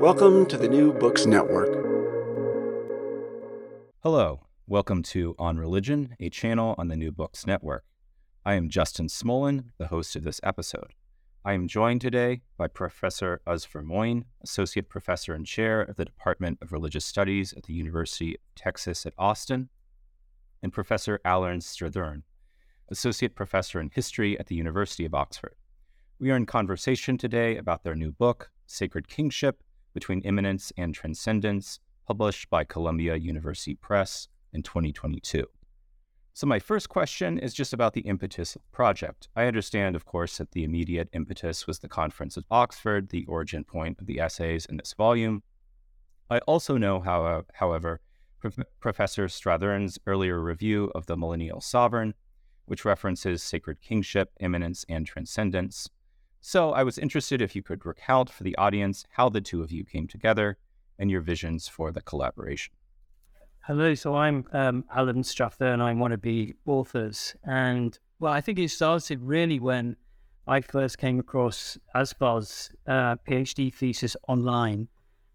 Welcome to the New Books Network. Hello, welcome to On Religion, a channel on the New Books Network. I am Justin Smolin, the host of this episode. I am joined today by Professor Azfar Moin, Associate Professor and Chair of the Department of Religious Studies at the University of Texas at Austin, and Professor Alan Strathern, Associate Professor in History at the University of Oxford. We are in conversation today about their new book, Sacred Kingship between Immanence and Transcendence, published by Columbia University Press in 2022. So, my first question is just about the impetus of the project. I understand, of course, that the immediate impetus was the Conference of Oxford, the origin point of the essays in this volume. I also know, how, uh, however, Prof- Professor Strathern's earlier review of the Millennial Sovereign, which references sacred kingship, immanence, and transcendence, so I was interested if you could recount for the audience how the two of you came together and your visions for the collaboration. Hello, so I'm um, Alan and I'm one of the authors. And well, I think it started really when I first came across Azfar's uh, PhD thesis online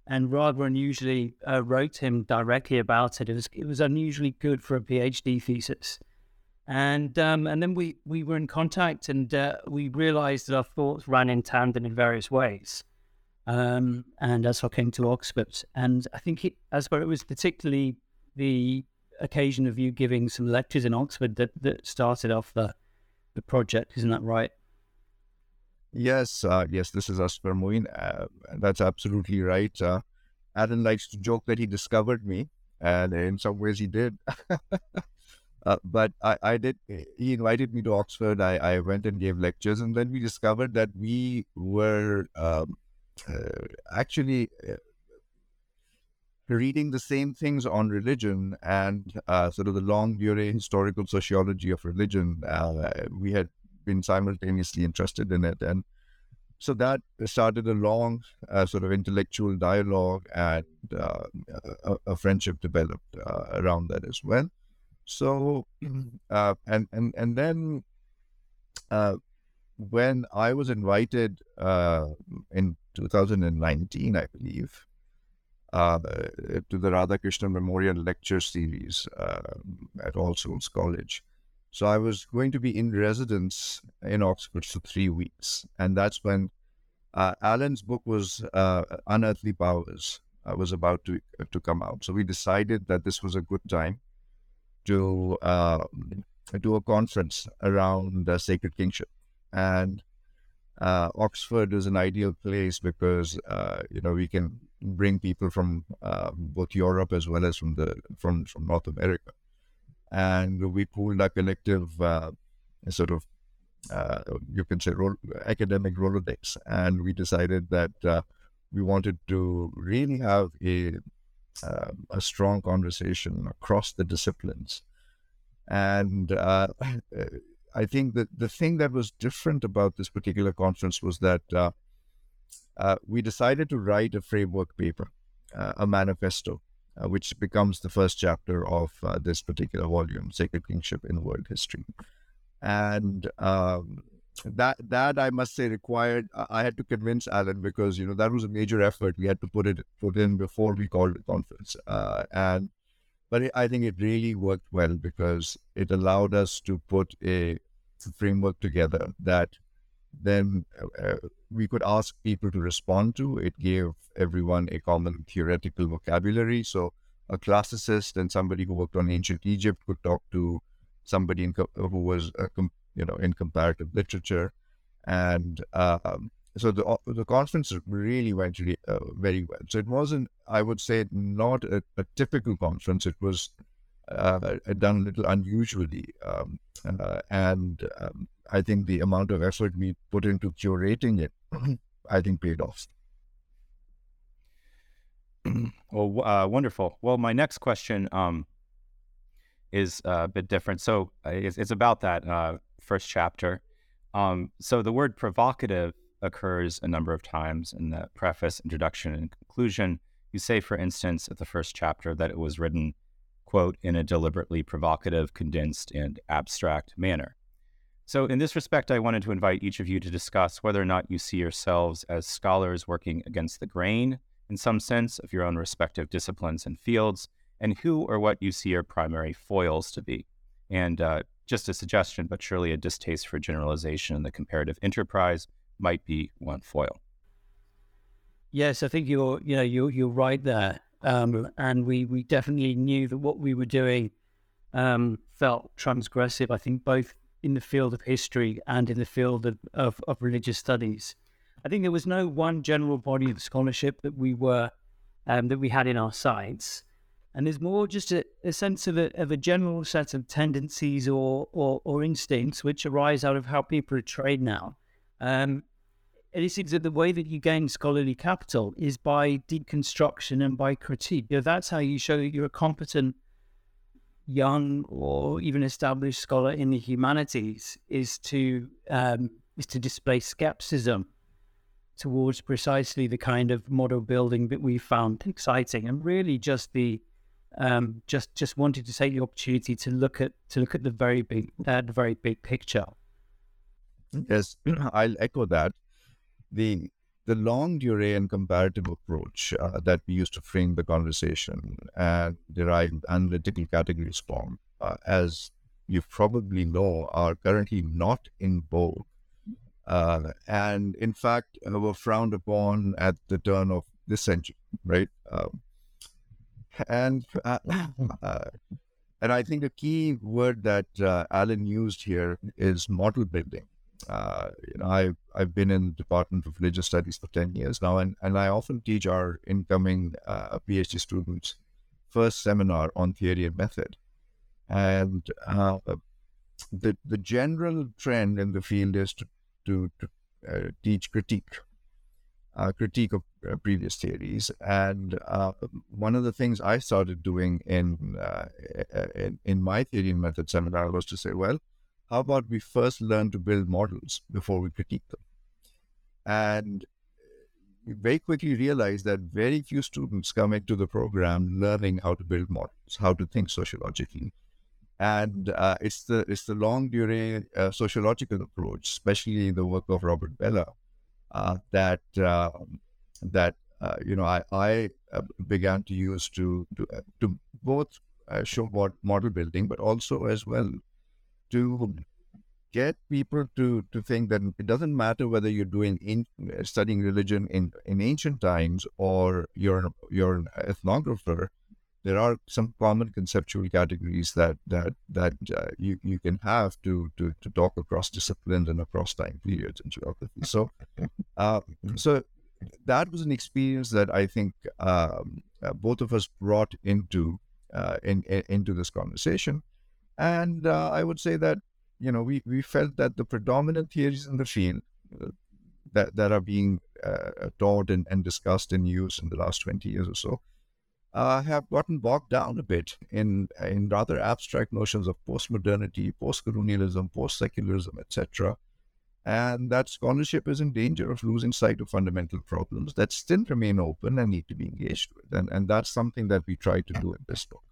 and rather unusually uh, wrote him directly about it. It was, it was unusually good for a PhD thesis and um, and then we we were in contact, and uh, we realised that our thoughts ran in tandem in various ways. Um, and as I came to Oxford, and I think it, as it was particularly the occasion of you giving some lectures in Oxford that, that started off the the project. Isn't that right? Yes, uh, yes, this is Azfar Moin. Uh, that's absolutely right. Uh, Adam likes to joke that he discovered me, and in some ways he did. Uh, but I, I did, he invited me to Oxford. I, I went and gave lectures, and then we discovered that we were um, uh, actually uh, reading the same things on religion and uh, sort of the longue durée historical sociology of religion. Uh, we had been simultaneously interested in it. And so that started a long uh, sort of intellectual dialogue, and a, a, friendship developed around that as well. So, uh, and and and then uh, when I was invited uh, in 2019, I believe, uh, to the Radhakrishnan Memorial Lecture Series uh, at All Souls College. So I was going to be in residence in Oxford for three weeks, and that's when uh, Alan's book was Unearthly Powers was about to to come out. So we decided that this was a good time to uh, do a conference around uh, sacred kingship, and uh, Oxford is an ideal place because uh, you know we can bring people from uh, both Europe as well as from the from from North America, and we pooled our collective uh, sort of you can say role, academic rolodex, and we decided that we wanted to really have a uh, a strong conversation across the disciplines. And uh, I think that the thing that was different about this particular conference was that uh, uh we decided to write a framework paper, uh, a manifesto, uh, which becomes the first chapter of this particular volume, Sacred Kingship in World History. And um, that that I must say required. I had to convince Alan because you know that was a major effort we had to put it put in before we called the conference, uh, and but it, I think it really worked well because it allowed us to put a framework together that then uh, we could ask people to respond to. It gave everyone a common theoretical vocabulary. So a classicist and somebody who worked on ancient Egypt could talk to somebody in, who was you know in comparative literature, and um, so the the conference really went really, uh, very well. So it wasn't, I would say, not a, a typical conference. It was uh, done a little unusually, um, uh, and um, I think the amount of effort we put into curating it, I think, paid off. well, uh, wonderful. Well, my next question um, is a bit different. So uh, it's, it's about that uh, first chapter. Um, so the word provocative occurs a number of times in the preface, introduction, and conclusion. You say, for instance, at the first chapter that it was written, quote, in a deliberately provocative, condensed, and abstract manner. So, in this respect, I wanted to invite each of you to discuss whether or not you see yourselves as scholars working against the grain in some sense of your own respective disciplines and fields, and who or what you see your primary foils to be. And uh, just a suggestion, but surely a distaste for generalization in the comparative enterprise might be one foil. Yes, I think you're you know you're you're right there, um, and we we definitely knew that what we were doing um, felt transgressive. I think both in the field of history and in the field of, of, of religious studies. I think there was no one general body of scholarship that we were um, that we had in our sights, and there's more just a, a sense of a, of a general set of tendencies or, or, or instincts which arise out of how people are trained now. Um, it seems that the way that you gain scholarly capital is by deconstruction and by critique. You know, that's how you show that you're a competent young or even established scholar in the humanities is to um, is to display skepticism towards precisely the kind of model building that we found exciting, and really just the um, just just wanted to take the opportunity to look at to look at the very big uh, the very big picture. Yes, I'll echo that. The the longue durée and comparative approach uh, that we used to frame the conversation and derive analytical categories from, uh, as you probably know, are currently not in vogue uh, and in fact were frowned upon at the turn of this century, right? Um, and uh, uh, and I think the key word that uh, Alan used here is model building. Uh, you know, I I've been in the Department of Religious Studies for ten years now, and, and I often teach our incoming PhD students first seminar on theory and method, and the the general trend in the field is to to, to uh, teach critique, uh, critique of uh, previous theories. And uh, one of the things I started doing in, uh, in, in my theory and method seminar was to say, well, how about we first learn to build models before we critique them? And we very quickly realized that very few students come into the program learning how to build models, how to think sociologically and uh, it's the it's the longue durée uh, sociological approach, especially the work of Robert Bellah, uh, that um, that uh, you know I I uh, began to use to to uh, to both show what model building, but also as well to get people to to think that it doesn't matter whether you're doing in studying religion in in ancient times or you're you're an ethnographer there are some common conceptual categories that that that uh, you you can have to to to talk across disciplines and across time periods in geography. So, uh, so that was an experience that I think um, uh, both of us brought into uh, in, in, into this conversation, and uh, I would say that you know we we felt that the predominant theories in the field. Uh, that, that are being taught and, and discussed and used in the last 20 years or so uh, have gotten bogged down a bit in in rather abstract notions of postmodernity, post-colonialism, post-secularism, etc. And that scholarship is in danger of losing sight of fundamental problems that still remain open and need to be engaged with. And, and that's something that we try to do in this book.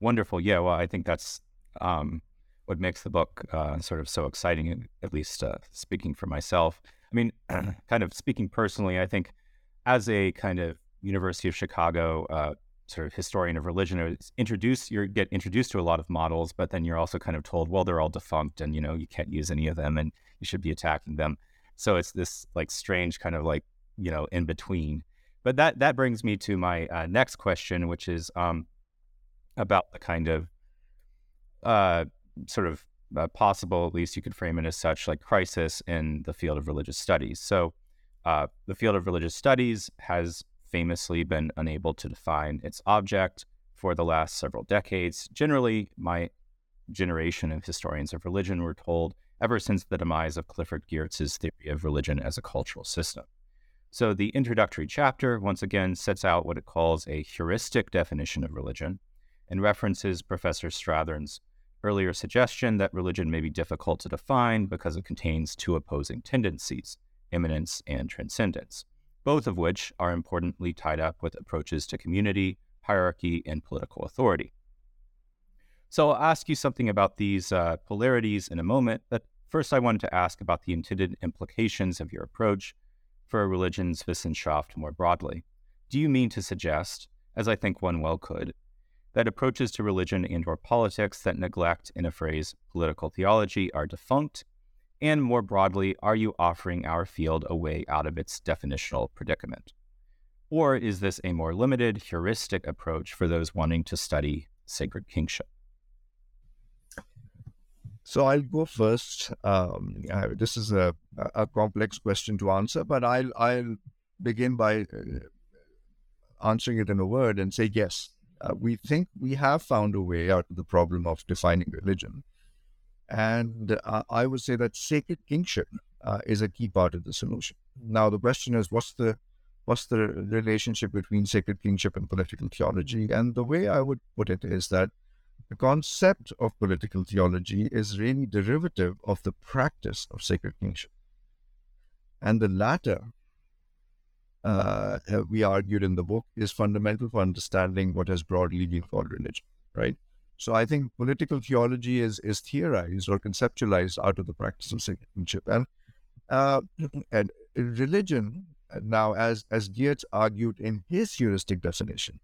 Wonderful. Yeah, well, I think that's um, what makes the book uh, sort of so exciting, at least uh, speaking for myself. I mean, kind of speaking personally, I think as a kind of University of Chicago uh, sort of historian of religion is introduced you get introduced to a lot of models, but then you're also kind of told, well, they're all defunct, and you know you can't use any of them, and you should be attacking them. So it's this like strange kind of like you know in between. But that that brings me to my uh, next question, which is um, about the kind of uh, sort of uh, possible, at least you could frame it as such, like crisis in the field of religious studies. So uh, the field of religious studies has famously been unable to define its object for the last several decades. Generally, my generation of historians of religion were told ever since the demise of Clifford Geertz's theory of religion as a cultural system. So the introductory chapter once again sets out what it calls a heuristic definition of religion and references Professor Strathern's earlier suggestion that religion may be difficult to define because it contains two opposing tendencies, immanence and transcendence, both of which are importantly tied up with approaches to community, hierarchy, and political authority. So I'll ask you something about these uh, polarities in a moment, but first I wanted to ask about the intended implications of your approach for Religionswissenschaft more broadly. Do you mean to suggest, as I think one well could, that approaches to religion and or politics that neglect, in a phrase, political theology are defunct? And more broadly, are you offering our field a way out of its definitional predicament? Or is this a more limited, heuristic approach for those wanting to study sacred kingship? So I'll go first. Um, uh, this is a, a complex question to answer, but I'll I'll begin by uh, answering it in a word and say yes. Uh, we think we have found a way out of the problem of defining religion, and uh, I would say that sacred kingship uh, is a key part of the solution. Now the question is, what's the what's the relationship between sacred kingship and political theology? And the way I would put it is that the concept of political theology is really derivative of the practice of sacred kingship. And the latter, uh, we argued in the book, is fundamental for understanding what has broadly been called religion, right? So I think political theology is is theorized or conceptualized out of the practice of citizenship, and uh, and religion now, as as Geertz argued in his heuristic definition,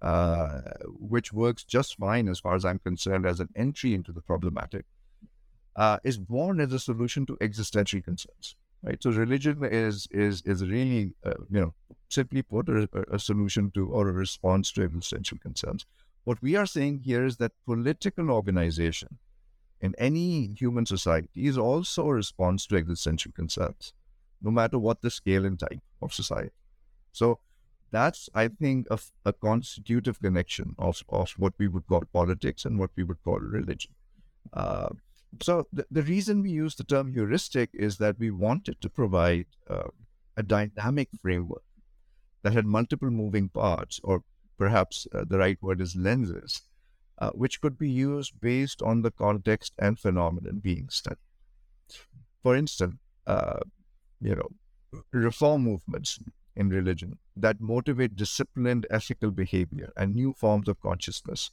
uh, which works just fine as far as I'm concerned as an entry into the problematic, uh, is born as a solution to existential concerns. Right. So religion is is is really uh, you know simply put a, a, solution to or a response to existential concerns. What we are saying here is that political organization in any human society is also a response to existential concerns, no matter what the scale and type of society. So that's I think a, a constitutive connection of, of what we would call politics and what we would call religion. Uh, so the, the reason we use the term heuristic is that we wanted to provide uh, a dynamic framework that had multiple moving parts, or perhaps uh, the right word is lenses, uh, which could be used based on the context and phenomenon being studied. For instance, uh, you know, reform movements in religion that motivate disciplined ethical behavior and new forms of consciousness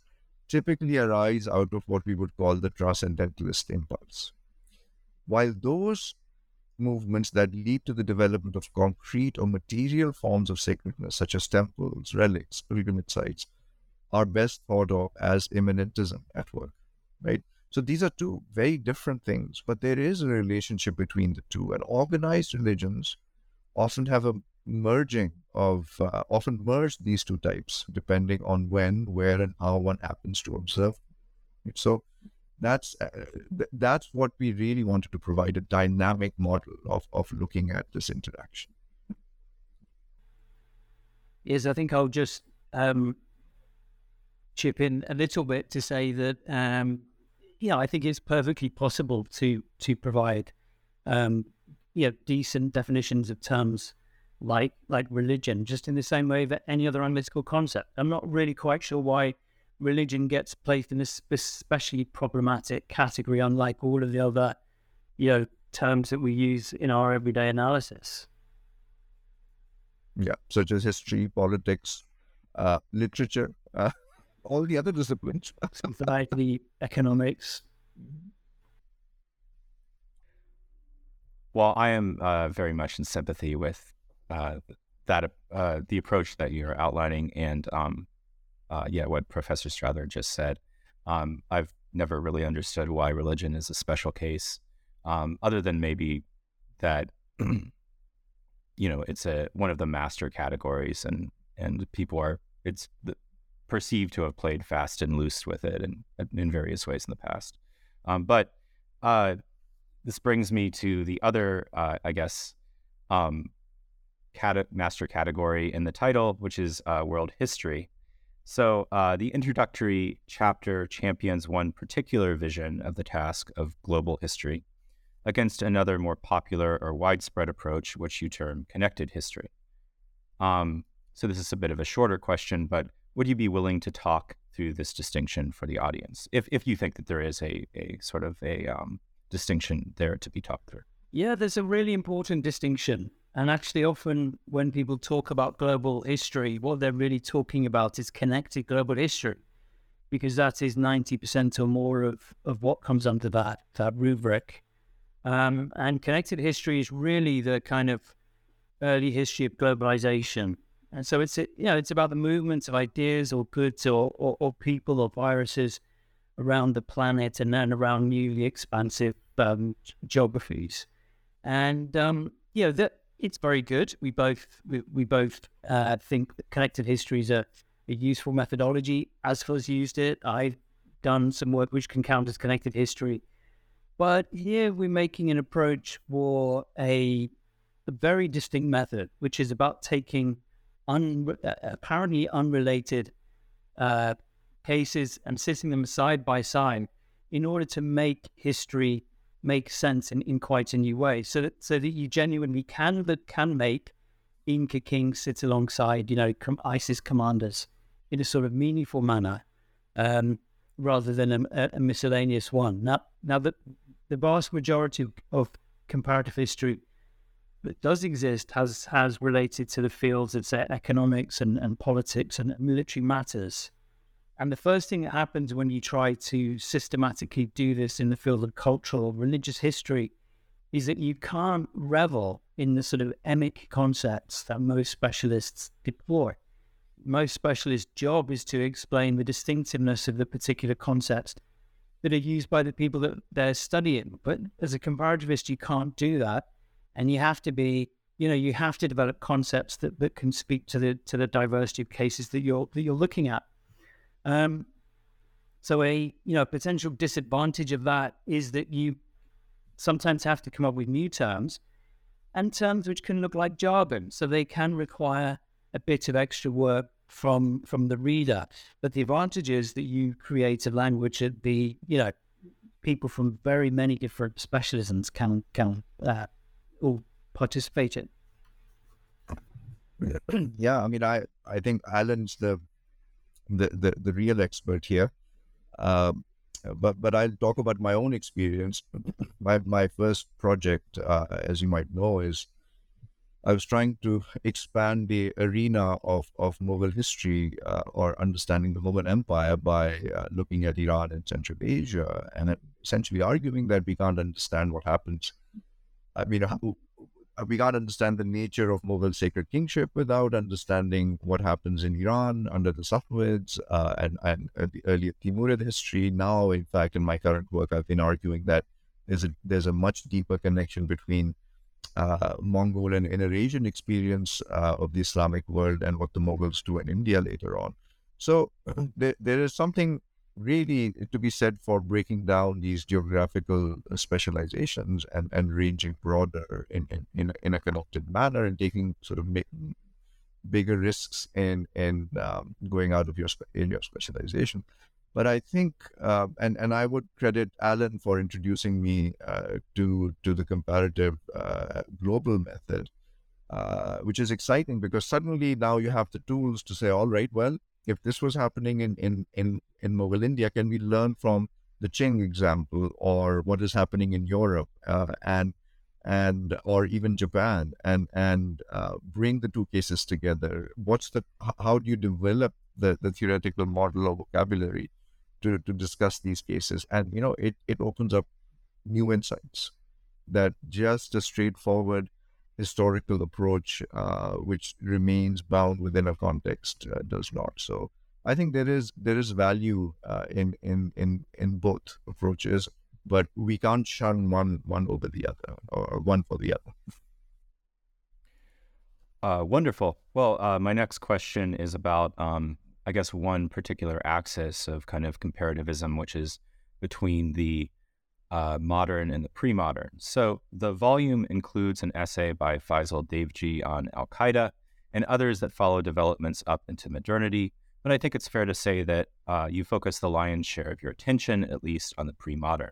typically arise out of what we would call the transcendentalist impulse. While those movements that lead to the development of concrete or material forms of sacredness, such as temples, relics, pilgrimage sites, are best thought of as immanentism at work, right? So these are two very different things, but there is a relationship between the two. And organized religions often have a merging of uh, often merge these two types depending on when, where, and how one happens to observe. So that's uh, th- that's what we really wanted to provide a dynamic model of of looking at this interaction. Yes, I think I'll just um, chip in a little bit to say that um, yeah, I think it's perfectly possible to to provide um, you know decent definitions of terms like like religion, just in the same way that any other analytical concept. I'm not really quite sure why religion gets placed in this especially problematic category, unlike all of the other, you know, terms that we use in our everyday analysis. Yeah, such as history, politics, uh, literature, uh, all the other disciplines, society, economics. Well, I am uh, very much in sympathy with uh, that uh, the approach that you're outlining and um, uh, yeah, what Professor Strathern just said. Um, I've never really understood why religion is a special case, um, other than maybe that you know, it's a one of the master categories, and and people are it's the, perceived to have played fast and loose with it, and in various ways in the past. Um, but uh, this brings me to the other, uh, I guess, um, master category in the title, which is uh, world history. So uh, the introductory chapter champions one particular vision of the task of global history against another more popular or widespread approach, which you term connected history. Um, so this is a bit of a shorter question, but would you be willing to talk through this distinction for the audience, if if you think that there is a a sort of a um, distinction there to be talked through? Yeah, there's a really important distinction. And actually, often when people talk about global history, what they're really talking about is connected global history, because that is 90% or more of, of what comes under that, that rubric. Um, and connected history is really the kind of early history of globalization. And so it's you know it's about the movements of ideas or goods or, or, or people or viruses around the planet and then around newly expansive um, geographies. And um, you know that it's very good. We both we, we both uh, think that connected history is a, a useful methodology. Azfar's used it. I've done some work which can count as connected history. But here we're making an approach for a, a very distinct method, which is about taking un, uh, apparently unrelated uh, cases and sitting them side by side in order to make history make sense in, in quite a new way so that so that you genuinely can that can make Inca kings sit alongside you know ISIS commanders in a sort of meaningful manner um, rather than a, a, miscellaneous one now now the, the vast majority of comparative history that does exist has has related to the fields of say economics and, and politics and military matters. And the first thing that happens when you try to systematically do this in the field of cultural or religious history is that you can't revel in the sort of emic concepts that most specialists deploy. Most specialists' job is to explain the distinctiveness of the particular concepts that are used by the people that they're studying. But as a comparativist, you can't do that and you have to be you know you have to develop concepts that, that can speak to the to the diversity of cases that you're that you're looking at um, so a you know potential disadvantage of that is that you sometimes have to come up with new terms and terms which can look like jargon so they can require a bit of extra work from from the reader but the advantage is that you create a language that the you know people from very many different specialisms can can uh, who participated. Yeah, I mean, I I think Alan's the the the, the real expert here. Um, but but I'll talk about my own experience. My my first project, uh, as you might know, is I was trying to expand the arena of of Mughal history uh, or understanding the Mughal Empire by uh, looking at Iran and Central Asia, and essentially arguing that we can't understand what happens I mean, we can't understand the nature of Mughal sacred kingship without understanding what happens in Iran under the Safavids uh, and, and uh, the earlier Timurid history. Now, in fact, in my current work, I've been arguing that there's a, there's a much deeper connection between uh, Mongol and Inner Asian experience uh, of the Islamic world and what the Mughals do in India later on. So there, there is something really to be said for breaking down these geographical uh, specializations and, and ranging broader in, in, in, a, in a connected manner and taking sort of bigger risks in, in um, going out of your, in your specialization. But I think, uh, and, and I would credit Alan for introducing me uh, to, to the comparative uh, global method, uh, which is exciting because suddenly now you have the tools to say, all right, well, if this was happening in, in, in, in Mughal India, can we learn from the Qing example or what is happening in Europe uh, and and or even Japan and and uh, bring the two cases together? What's the how do you develop the, the theoretical model of vocabulary to, to discuss these cases? And you know, it, it opens up new insights that just a straightforward historical approach, uh, which remains bound within a context, uh, does not. So I think there is there is value uh, in in in in both approaches, but we can't shun one one over the other or one for the other. Uh, wonderful. Well, uh, my next question is about, um, I guess, one particular axis of kind of comparativism, which is between the uh, modern and the pre modern. So the volume includes an essay by Faisal Devji on Al Qaeda and others that follow developments up into modernity. But I think it's fair to say that uh, you focus the lion's share of your attention, at least, on the pre modern.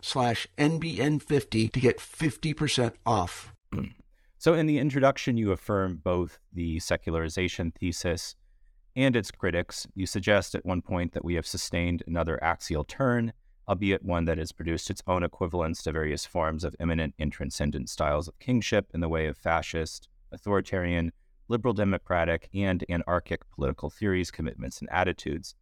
slash NBN50 to get 50% off. So, in the introduction, you affirm both the secularization thesis and its critics. You suggest at one point that we have sustained another axial turn, albeit one that has produced its own equivalents to various forms of immanent and transcendent styles of kingship in the way of fascist, authoritarian, liberal democratic, and anarchic political theories, commitments, and attitudes.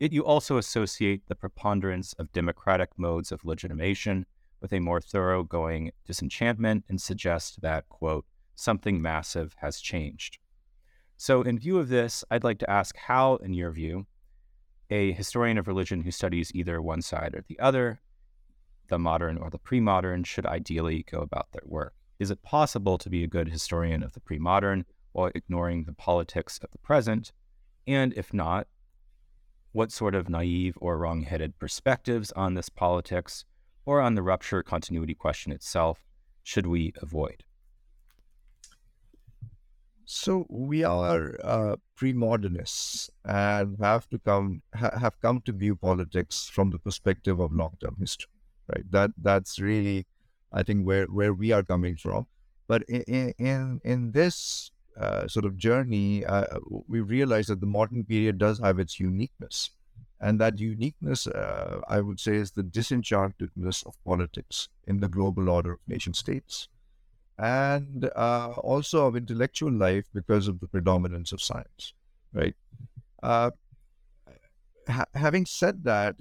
You also associate the preponderance of democratic modes of legitimation with a more thoroughgoing disenchantment and suggest that, quote, something massive has changed. So, in view of this, I'd like to ask how, in your view, a historian of religion who studies either one side or the other, the modern or the pre modern, should ideally go about their work. Is it possible to be a good historian of the pre modern while ignoring the politics of the present? And if not, what sort of naive or wrong headed perspectives on this politics or on the rupture continuity question itself should we avoid? So we are uh, pre-modernists and have to come ha- have come to view politics from the perspective of long-term history, right? That that's really, I think, where where we are coming from. But in in in this uh, sort of journey, uh, we realize that the modern period does have its uniqueness. And that uniqueness, uh, I would say, is the disenchantedness of politics in the global order of nation states. And uh, also of intellectual life because of the predominance of science, right? Uh, ha- having said that,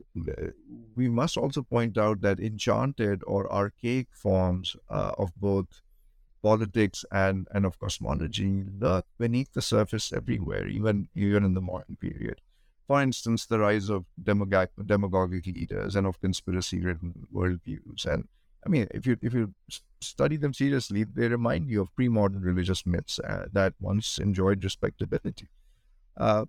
we must also point out that enchanted or archaic forms of both politics and and of cosmology lurk beneath the surface everywhere, even even in the modern period. For instance, the rise of demagog- demagogic leaders and of conspiracy-ridden worldviews. And I mean, if you if you study them seriously, they remind you of pre-modern religious myths uh, that once enjoyed respectability. Uh,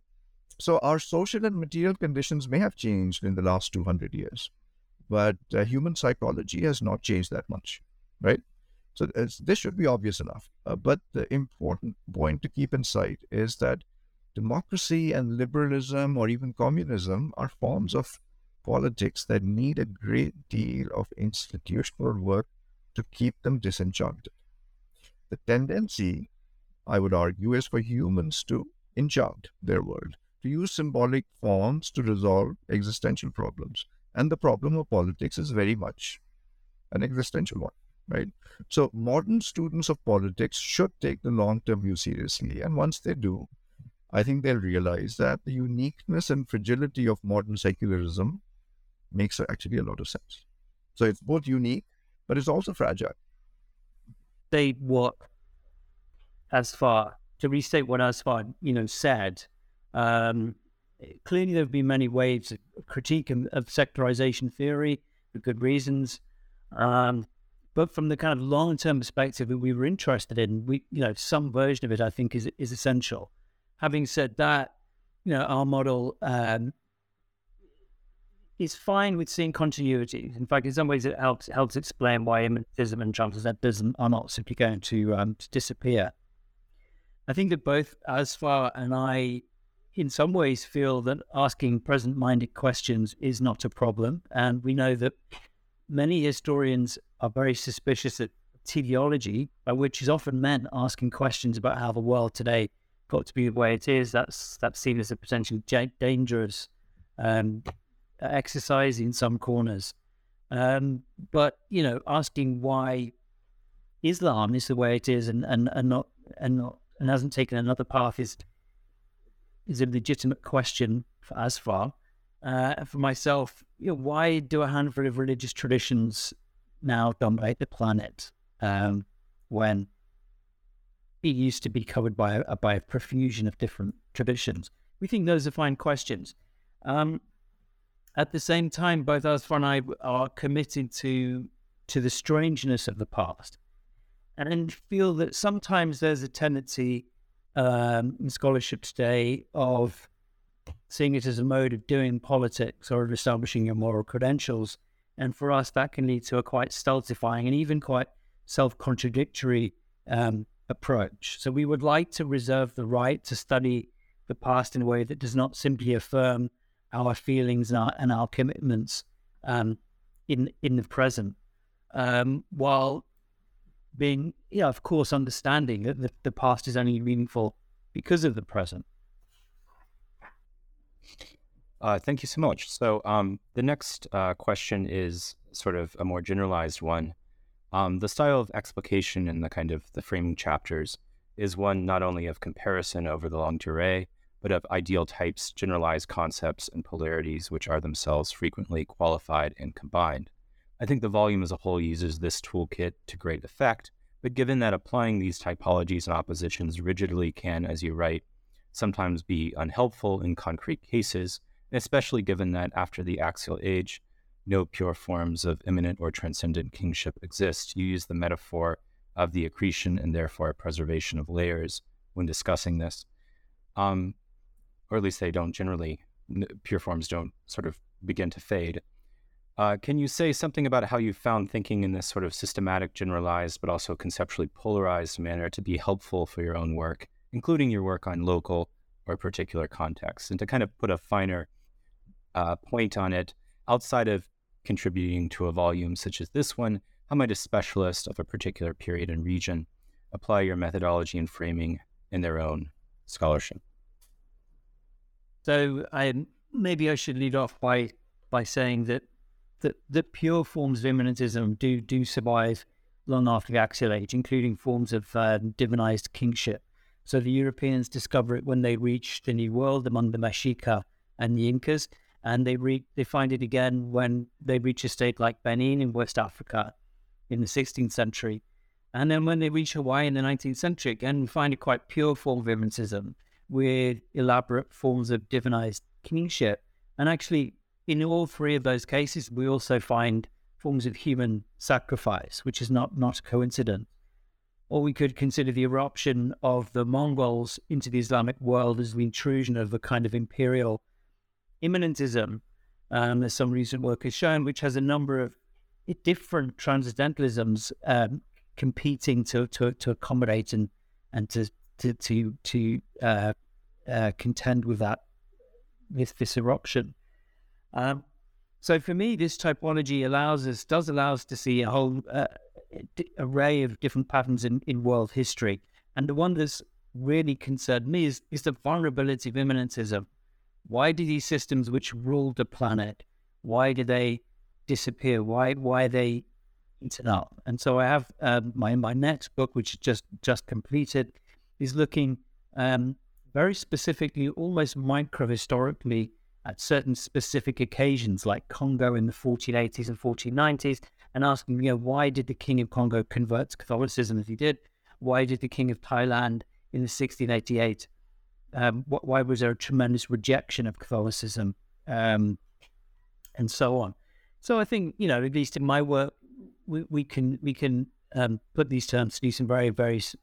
so our social and material conditions may have changed in the last 200 years, but uh, human psychology has not changed that much, right? So this should be obvious enough. Uh, but the important point to keep in sight is that democracy and liberalism or even communism are forms of politics that need a great deal of institutional work to keep them disenchanted. The tendency, I would argue, is for humans to enchant their world, to use symbolic forms to resolve existential problems. And the problem of politics is very much an existential one right? So modern students of politics should take the long-term view seriously. And once they do, I think they'll realize that the uniqueness and fragility of modern secularism makes actually a lot of sense. So it's both unique, but it's also fragile. They what Azfar to restate what Azfar, you know, said. Um, clearly, there have been many waves of critique of, of secularization theory for good reasons. Um, but from the kind of long term perspective that we were interested in, we you know some version of it I think is is essential. Having said that, you know our model um, is fine with seeing continuity. In fact, in some ways, it helps helps explain why immanentism and transcendentism are not simply going to, um, to disappear. I think that both Azfar and I, in some ways, feel that asking present minded questions is not a problem. And we know that many historians are very suspicious of teleology, by which is often meant asking questions about how the world today got to be the way it is. That's that's seen as a potentially dangerous um, exercise in some corners. Um, but you know, asking why Islam is the way it is and, and, and not and not and hasn't taken another path is is a legitimate question for Azfar. Uh, for myself, you know, why do a handful of religious traditions now dominate the planet um, when it used to be covered by a, by a profusion of different traditions? We think those are fine questions. Um, at the same time, both Azfar and I are committed to to the strangeness of the past, and feel that sometimes there's a tendency um, in scholarship today of seeing it as a mode of doing politics or of establishing your moral credentials. And for us, that can lead to a quite stultifying and even quite self contradictory um, approach. So we would like to reserve the right to study the past in a way that does not simply affirm our feelings and our, and our commitments um, in in the present, um, while being, yeah, of course, understanding that the, the past is only meaningful because of the present. Uh, thank you so much. So um, the next uh, question is sort of a more generalized one. Um, the style of explication and the kind of the framing chapters is one not only of comparison over the longue durée, but of ideal types, generalized concepts, and polarities, which are themselves frequently qualified and combined. I think the volume as a whole uses this toolkit to great effect, but given that applying these typologies and oppositions rigidly can, as you write, sometimes be unhelpful in concrete cases, especially given that after the axial age, no pure forms of immanent or transcendent kingship exist, you use the metaphor of the accretion and therefore preservation of layers when discussing this. Um, or at least they don't generally, pure forms don't sort of begin to fade. Uh, can you say something about how you found thinking in this sort of systematic, generalized, but also conceptually polarized manner to be helpful for your own work, including your work on local or particular contexts? And to kind of put a finer uh, point on it, outside of contributing to a volume such as this one, how might a specialist of a particular period and region apply your methodology and framing in their own scholarship? So I maybe I should lead off by by saying that that the pure forms of immanentism do do survive long after the axial age, including forms of uh, divinized kingship. So the Europeans discover it when they reach the New World among the Mexica and the Incas, and they re- they find it again when they reach a state like Benin in West Africa in the 16th century. And then when they reach Hawaii in the 19th century, again, find a quite pure form of immanentism with elaborate forms of divinized kingship. And actually, in all three of those cases, we also find forms of human sacrifice, which is not, not a coincidence. Or we could consider the eruption of the Mongols into the Islamic world as the intrusion of a kind of imperial immanentism, um, as some recent work has shown, which has a number of different transcendentalisms um, competing to, to, to accommodate and, and to, to, to, to uh, uh, contend with that, with this eruption. Um, so for me, this typology allows us, does allow us to see a whole uh, array of different patterns in, in world history. And the one that's really concerned me is, is the vulnerability of immanentism. Why do these systems which ruled the planet, why do they disappear? Why why they eaten up? And so I have um, my my next book, which just just completed, is looking um, very specifically, almost micro historically, at certain specific occasions, like Congo in the 1480s and 1490s, and asking, you know, why did the king of Congo convert to Catholicism as he did? Why did the king of Thailand in the 1688? Um, why was there a tremendous rejection of Catholicism, um, and so on? So I think, you know, at least in my work, we, we can we can um, put these terms to do some very very s-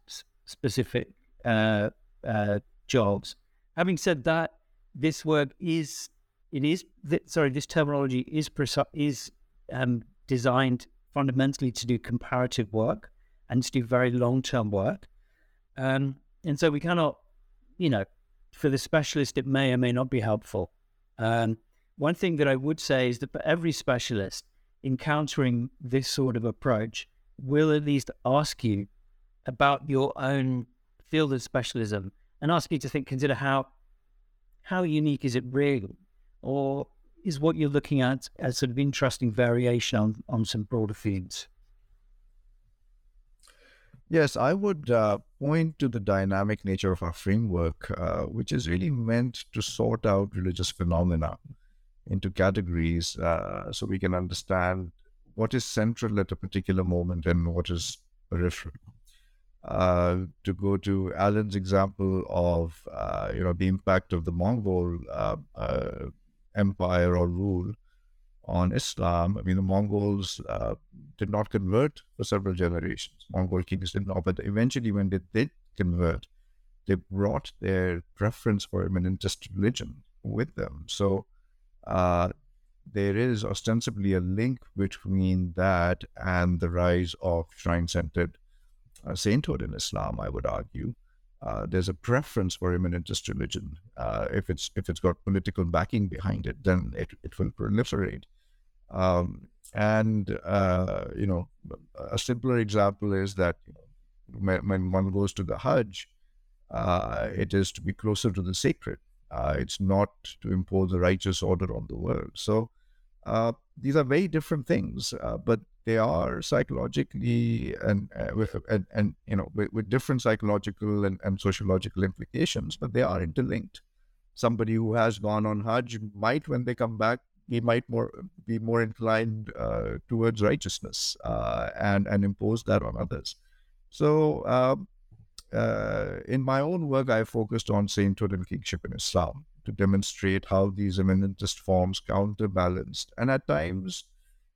specific uh, uh, jobs. Having said that, this work is it is sorry this terminology is is um, designed fundamentally to do comparative work and to do very long term work. Um, And so we cannot, you know, for the specialist, it may or may not be helpful. Um, one thing that I would say is that for every specialist encountering this sort of approach, will at least ask you about your own field of specialism and ask you to think, consider how how unique is it really, or is what you're looking at as sort of interesting variation on, on some broader themes? Yes, I would uh, point to the dynamic nature of our framework, uh, which is really meant to sort out religious phenomena into categories uh, so we can understand what is central at a particular moment and what is peripheral. Uh, to go to Alan's example of uh, you know the impact of the Mongol uh, uh empire or rule on Islam. I mean, the Mongols uh, did not convert for several generations. Mongol kings did not, but eventually, when they did convert, they brought their preference for immanentist religion with them. So uh, there is ostensibly a link between that and the rise of shrine-centered uh, sainthood in Islam. I would argue. Uh, there's a preference for immanentist religion. Uh, if it's if it's got political backing behind it, then it, it will proliferate. Um, and uh, you know, a simpler example is that when, one goes to the Hajj, uh, it is to be closer to the sacred. Uh, it's not to impose a righteous order on the world. So uh, these are very different things, uh, but they are psychologically and uh, with and, and you know with, with different psychological and, and sociological implications, but they are interlinked. Somebody who has gone on Hajj might, when they come back, he might more be more inclined uh, towards righteousness uh, and and impose that on others. So um, uh, in my own work, I focused on sainthood and kingship in Islam to demonstrate how these immanentist forms counterbalanced and at times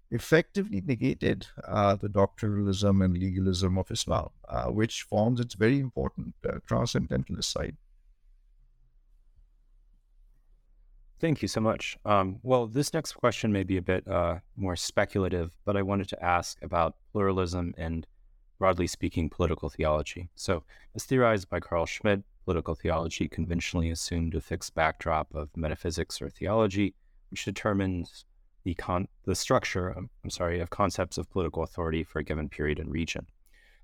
effectively negated uh, the doctrinalism and legalism of Islam, uh, which forms its very important uh, transcendentalist side. Thank you so much. Um, well, this next question may be a bit uh, more speculative, but I wanted to ask about pluralism and, broadly speaking, political theology. So, as theorized by Carl Schmitt, political theology conventionally assumed a fixed backdrop of metaphysics or theology, which determines the con- the structure, um, I'm sorry, of concepts of political authority for a given period and region.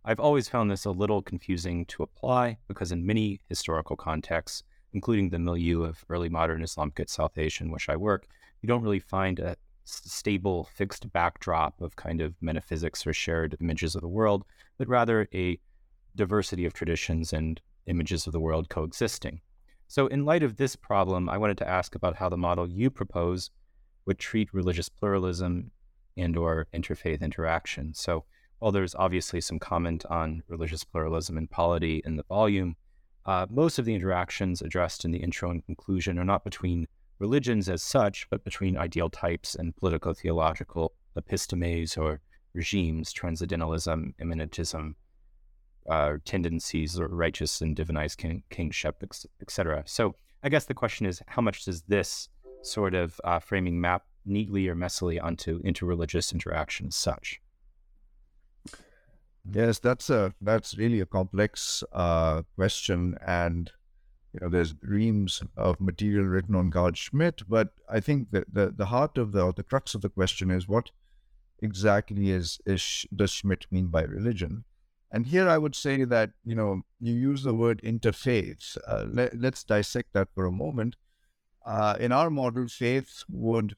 I've always found this a little confusing to apply because in many historical contexts, including the milieu of early modern Islamic South Asia in which I work, you don't really find a stable, fixed backdrop of kind of metaphysics or shared images of the world, but rather a diversity of traditions and images of the world coexisting. So, in light of this problem, I wanted to ask about how the model you propose would treat religious pluralism and/or interfaith interaction. So, while there's obviously some comment on religious pluralism and polity in the volume, uh, most of the interactions addressed in the intro and conclusion are not between religions as such, but between ideal types and political theological epistemes or regimes, transcendentalism, immanentism, uh, tendencies, or righteous and divinized king, kingship, etc. So I guess the question is, how much does this sort of uh, framing map neatly or messily onto interreligious interaction as such? Yes, that's a that's really a complex uh, question, and you know, there's reams of material written on Carl Schmitt. But I think that the the heart of the or the crux of the question is what exactly is is does Schmitt mean by religion? And here I would say that you know you use the word interfaith. Uh, let, us dissect that for a moment. Uh, in our model, faith would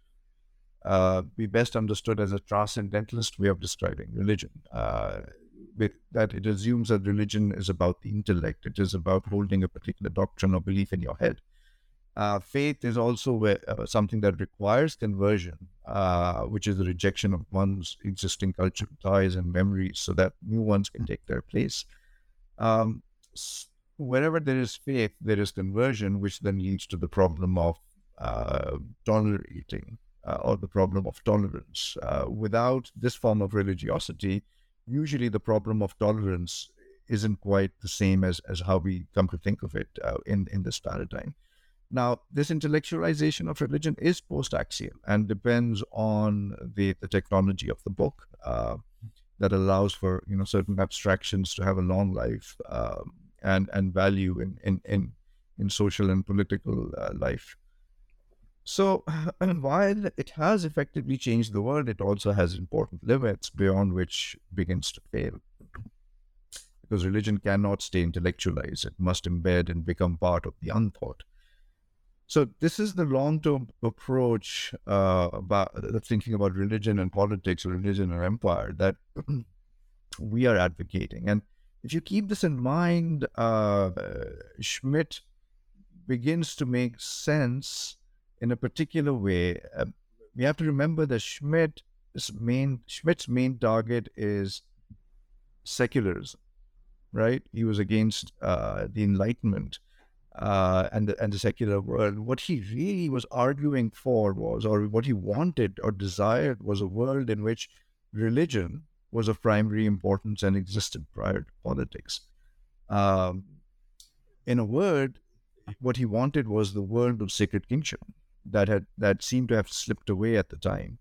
uh, be best understood as a transcendentalist way of describing religion. With that it assumes that religion is about the intellect. It is about holding a particular doctrine or belief in your head. Uh, faith is also where, uh, something that requires conversion, uh, which is the rejection of one's existing cultural ties and memories so that new ones can take their place. Um, wherever there is faith, there is conversion, which then leads to the problem of uh, tolerating uh, or the problem of tolerance. Uh, without this form of religiosity, usually the problem of tolerance isn't quite the same as, as how we come to think of it uh, in, in this paradigm. Now, this intellectualization of religion is post axial and depends on the, the technology of the book. Uh, that allows for you know certain abstractions to have a long life. Um, and and value in in in, in social and political uh, life. So while it has effectively changed the world, it also has important limits beyond which begins to fail. Because religion cannot stay intellectualized; it must embed and become part of the unthought. So this is the long-term approach uh, about thinking about religion and politics, religion and empire that we are advocating. And if you keep this in mind, uh, Schmitt begins to make sense in a particular way. Uh, we have to remember that Schmitt's main Schmitt's main target is secularism, right? He was against uh, the Enlightenment uh, and the, and the secular world. What he really was arguing for was, or what he wanted or desired, was a world in which religion was of primary importance and existed prior to politics. Um, in a word, what he wanted was the world of sacred kingship that had that seemed to have slipped away at the time.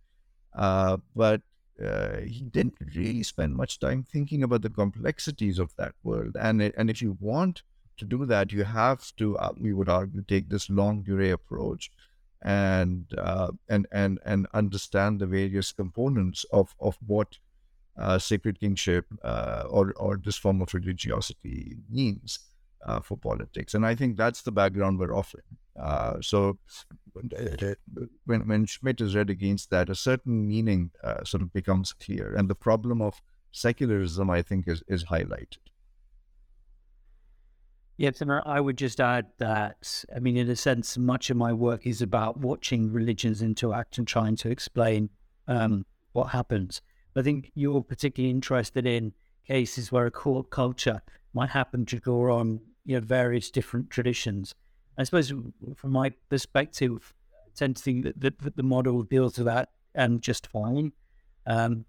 Uh, but uh, he didn't really spend much time thinking about the complexities of that world. And and if you want to do that, you have to, uh, we would argue, take this longue durée approach and uh, and and and understand the various components of of what uh, sacred kingship uh, or or this form of religiosity means uh, for politics. And I think that's the background we're offering. Uh, so Eh, eh, when when Schmitt is read against that, a certain meaning uh, sort of becomes clear, and the problem of secularism, I think, is is highlighted. Yes, Timur, I would just add that, I mean, in a sense, much of my work is about watching religions interact and trying to explain um, what happens. I think you're particularly interested in cases where a core culture might happen to draw on you know, various different traditions. I suppose from my perspective, I tend to think that the, the model deals with that and just fine. Um,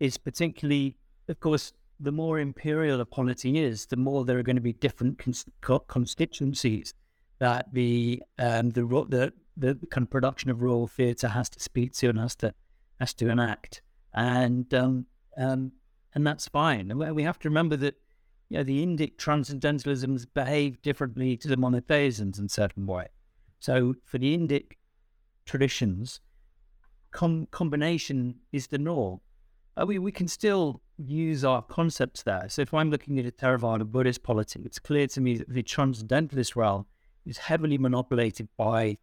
is particularly, of course, the more imperial a polity is, the more there are going to be different cons- constituencies that the um, the, the the kind of production of royal theatre has to speak to and has to has to enact, and um, um, and that's fine. And we have to remember that you know the Indic transcendentalisms behave differently to the monotheisms in certain way. So for the Indic traditions, com- combination is the norm. Uh, we we can still use our concepts there. So if I'm looking at a Theravada Buddhist polity, it's clear to me that the transcendentalist realm is heavily manipulated by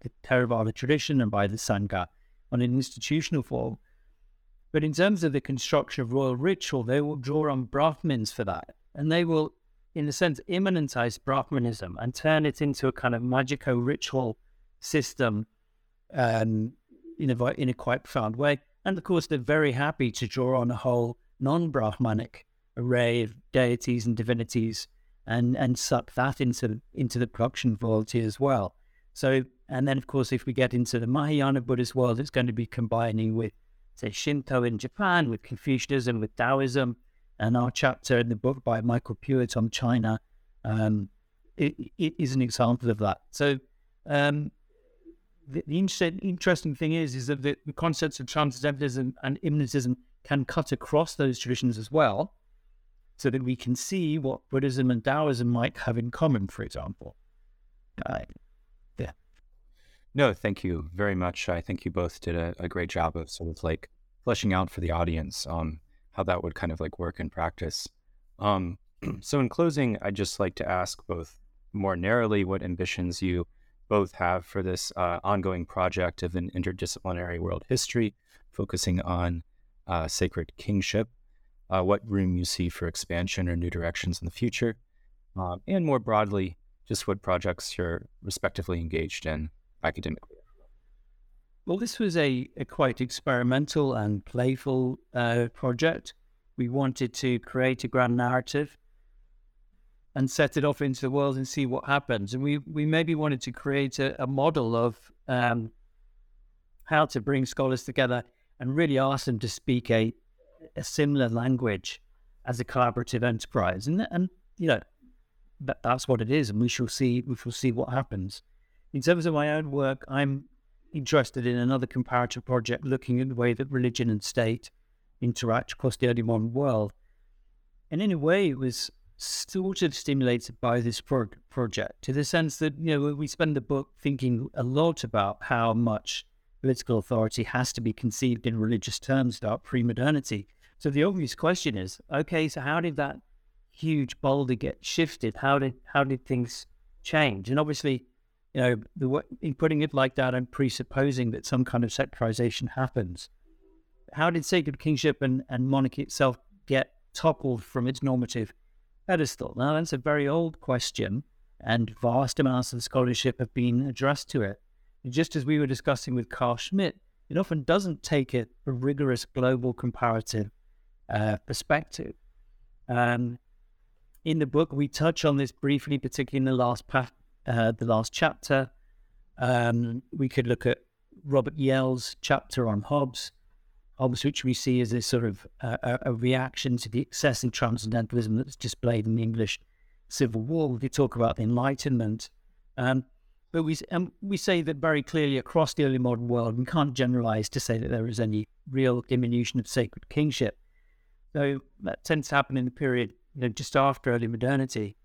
the Theravada tradition and by the Sangha on an institutional form. But in terms of the construction of royal ritual, they will draw on Brahmins for that. And they will, in a sense, immanentize Brahmanism and turn it into a kind of magico ritual system um, in, a, in a quite profound way. And of course, they're very happy to draw on a whole non Brahmanic array of deities and divinities and, and suck that into, into the production royalty as well. So, and then of course, if we get into the Mahayana Buddhist world, it's going to be combining with, say, Shinto in Japan, with Confucianism, with Taoism. And our chapter in the book by Michael Puett on China um, it, it is an example of that. So, um, the, the interesting, interesting thing is, is that the, the concepts of transcendentalism and immanentism can cut across those traditions as well, so that we can see what Buddhism and Taoism might have in common, for example. Uh. No, thank you very much. I think you both did a, a great job of sort of like fleshing out for the audience um, how that would kind of like work in practice. Um, so, in closing, I'd just like to ask both more narrowly what ambitions you both have for this uh, ongoing project of an interdisciplinary world history, focusing on uh, sacred kingship, uh, what room you see for expansion or new directions in the future, um, and more broadly, just what projects you're respectively engaged in academically. Well, this was a, a quite experimental and playful uh, project. We wanted to create a grand narrative and set it off into the world and see what happens. And we we maybe wanted to create a, a model of um, how to bring scholars together and really ask them to speak a a similar language as a collaborative enterprise. And and you know that that's what it is. And we shall see we shall see what happens. In terms of my own work, I'm interested in another comparative project looking at the way that religion and state interact across the early modern world. And in a way, it was sort of stimulated by this pro- project to the sense that, you know, we spend the book thinking a lot about how much political authority has to be conceived in religious terms about pre modernity. So the obvious question is okay, so how did that huge boulder get shifted? How did, how did things change? And obviously, you know, the, in putting it like that, I'm presupposing that some kind of secularization happens. How did sacred kingship and, and monarchy itself get toppled from its normative pedestal? Now, that's a very old question, and vast amounts of scholarship have been addressed to it. And just as we were discussing with Carl Schmitt, it often doesn't take it a rigorous global comparative uh, perspective. Um, in the book, we touch on this briefly, particularly in the last pa- uh, the last chapter. Um, we could look at Robert Yelle's chapter on Hobbes, Hobbes, which we see as a sort of a reaction to the excess excessive transcendentalism that's displayed in the English Civil War. We talk about the Enlightenment. Um, but we, um, we say that very clearly across the early modern world, we can't generalize to say that there is any real diminution of sacred kingship. So that tends to happen in the period you know, just after early modernity.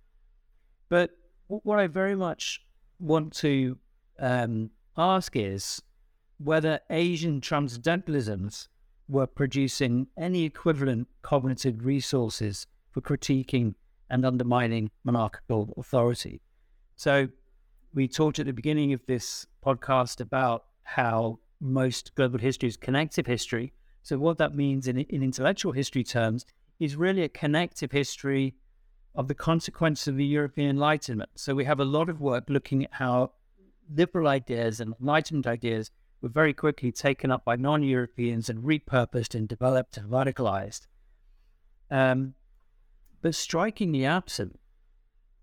But what I very much want to um, ask is whether Asian transcendentalisms were producing any equivalent cognitive resources for critiquing and undermining monarchical authority. So, we talked at the beginning of this podcast about how most global history is connective history. So, what that means in, in intellectual history terms is really a connective history of the consequence of the European Enlightenment. So, we have a lot of work looking at how liberal ideas and Enlightenment ideas were very quickly taken up by non Europeans and repurposed and developed and radicalized. Um, but strikingly absent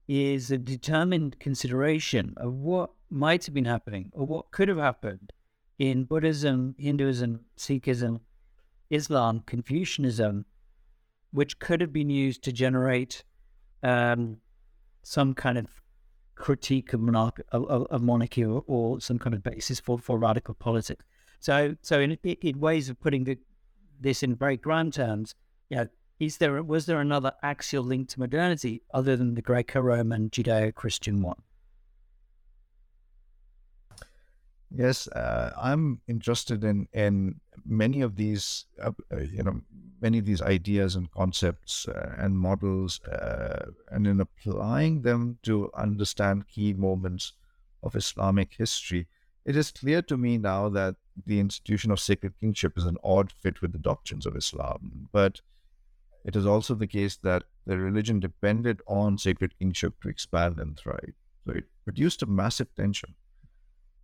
is a determined consideration of what might have been happening or what could have happened in Buddhism, Hinduism, Sikhism, Islam, Confucianism, which could have been used to generate um, some kind of critique of, of, of monarchy or, or, some kind of basis for, for radical politics. So, so in, in ways of putting the, this in very grand terms, you know, is there was there another axial link to modernity other than the Greco-Roman Judeo-Christian one? Yes, uh, I'm interested in in many of these, uh, uh you know, many of these ideas and concepts uh, and models, uh, and in applying them to understand key moments of Islamic history. It is clear to me now that the institution of sacred kingship is an odd fit with the doctrines of Islam, but it is also the case that the religion depended on sacred kingship to expand and thrive. So it produced a massive tension.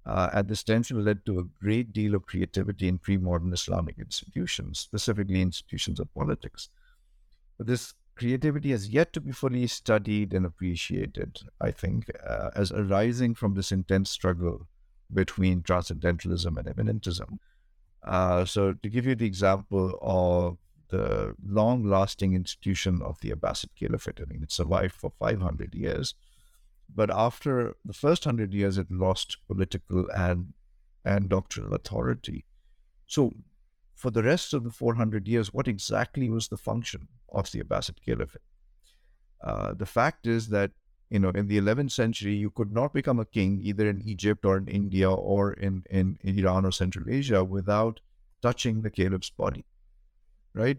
Uh, and this tension led to a great deal of creativity in pre modern Islamic institutions, specifically institutions of politics. But this creativity has yet to be fully studied and appreciated, I think, uh, as arising from this intense struggle between transcendentalism and immanentism. Uh, so, to give you the example of the long lasting institution of the Abbasid Caliphate. I mean, it survived for 500 years. But after the first 100 years, it lost political and, and doctrinal authority. So, for the rest of the 400 years, what exactly was the function of the Abbasid Caliphate? Uh, the fact is that you know in the 11th century you could not become a king either in Egypt or in India or in, in, in Iran or Central Asia without touching the caliph's body right?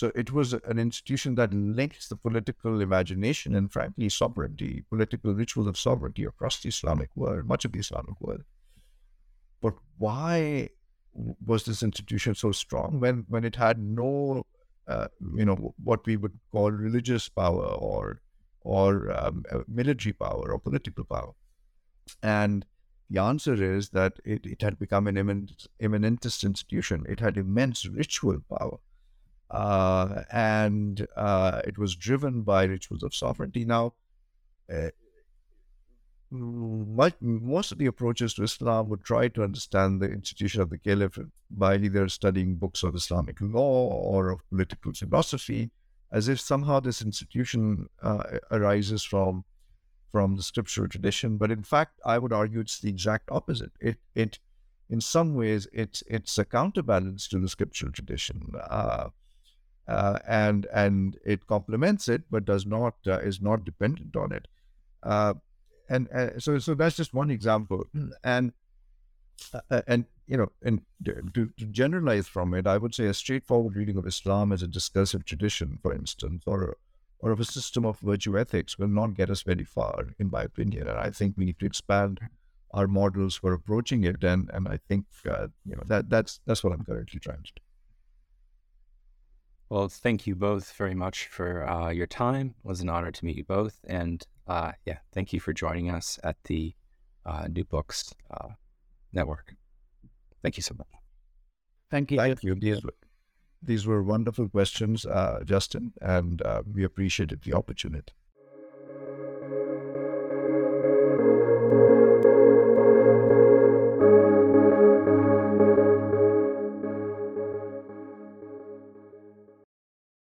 So it was an institution that links the political imagination and, frankly, sovereignty, political rituals of sovereignty across the Islamic world, much of the Islamic world. But why was this institution so strong when, when it had no, uh, you know, what we would call religious power or or um, uh, military power or political power? And the answer is that it, it had become an immanent, immanentist institution. It had immense ritual power uh, and uh, it was driven by rituals of sovereignty. Now, uh, most of the approaches to Islam would try to understand the institution of the caliph by either studying books of Islamic law or of political philosophy, as if somehow this institution uh, arises from from the scriptural tradition. But in fact, I would argue it's the exact opposite. It it in some ways it's it's a counterbalance to the scriptural tradition. Uh, uh, and and it complements it, but does not uh, is not dependent on it. Uh, and uh, so so that's just one example. And uh, and you know, and to, to generalize from it, I would say a straightforward reading of Islam as a discursive tradition, for instance, or or of a system of virtue ethics will not get us very far, in my opinion. And I think we need to expand our models for approaching it. And and I think uh, you know that that's that's what I'm currently trying to do. Well, thank you both very much for uh, your time. It was an honor to meet you both. And uh, yeah, thank you for joining us at the uh, New Books uh, Network. Thank you so much. Thank you. Thank you. These were, these were wonderful questions, uh, Justin, and uh, we appreciated the opportunity.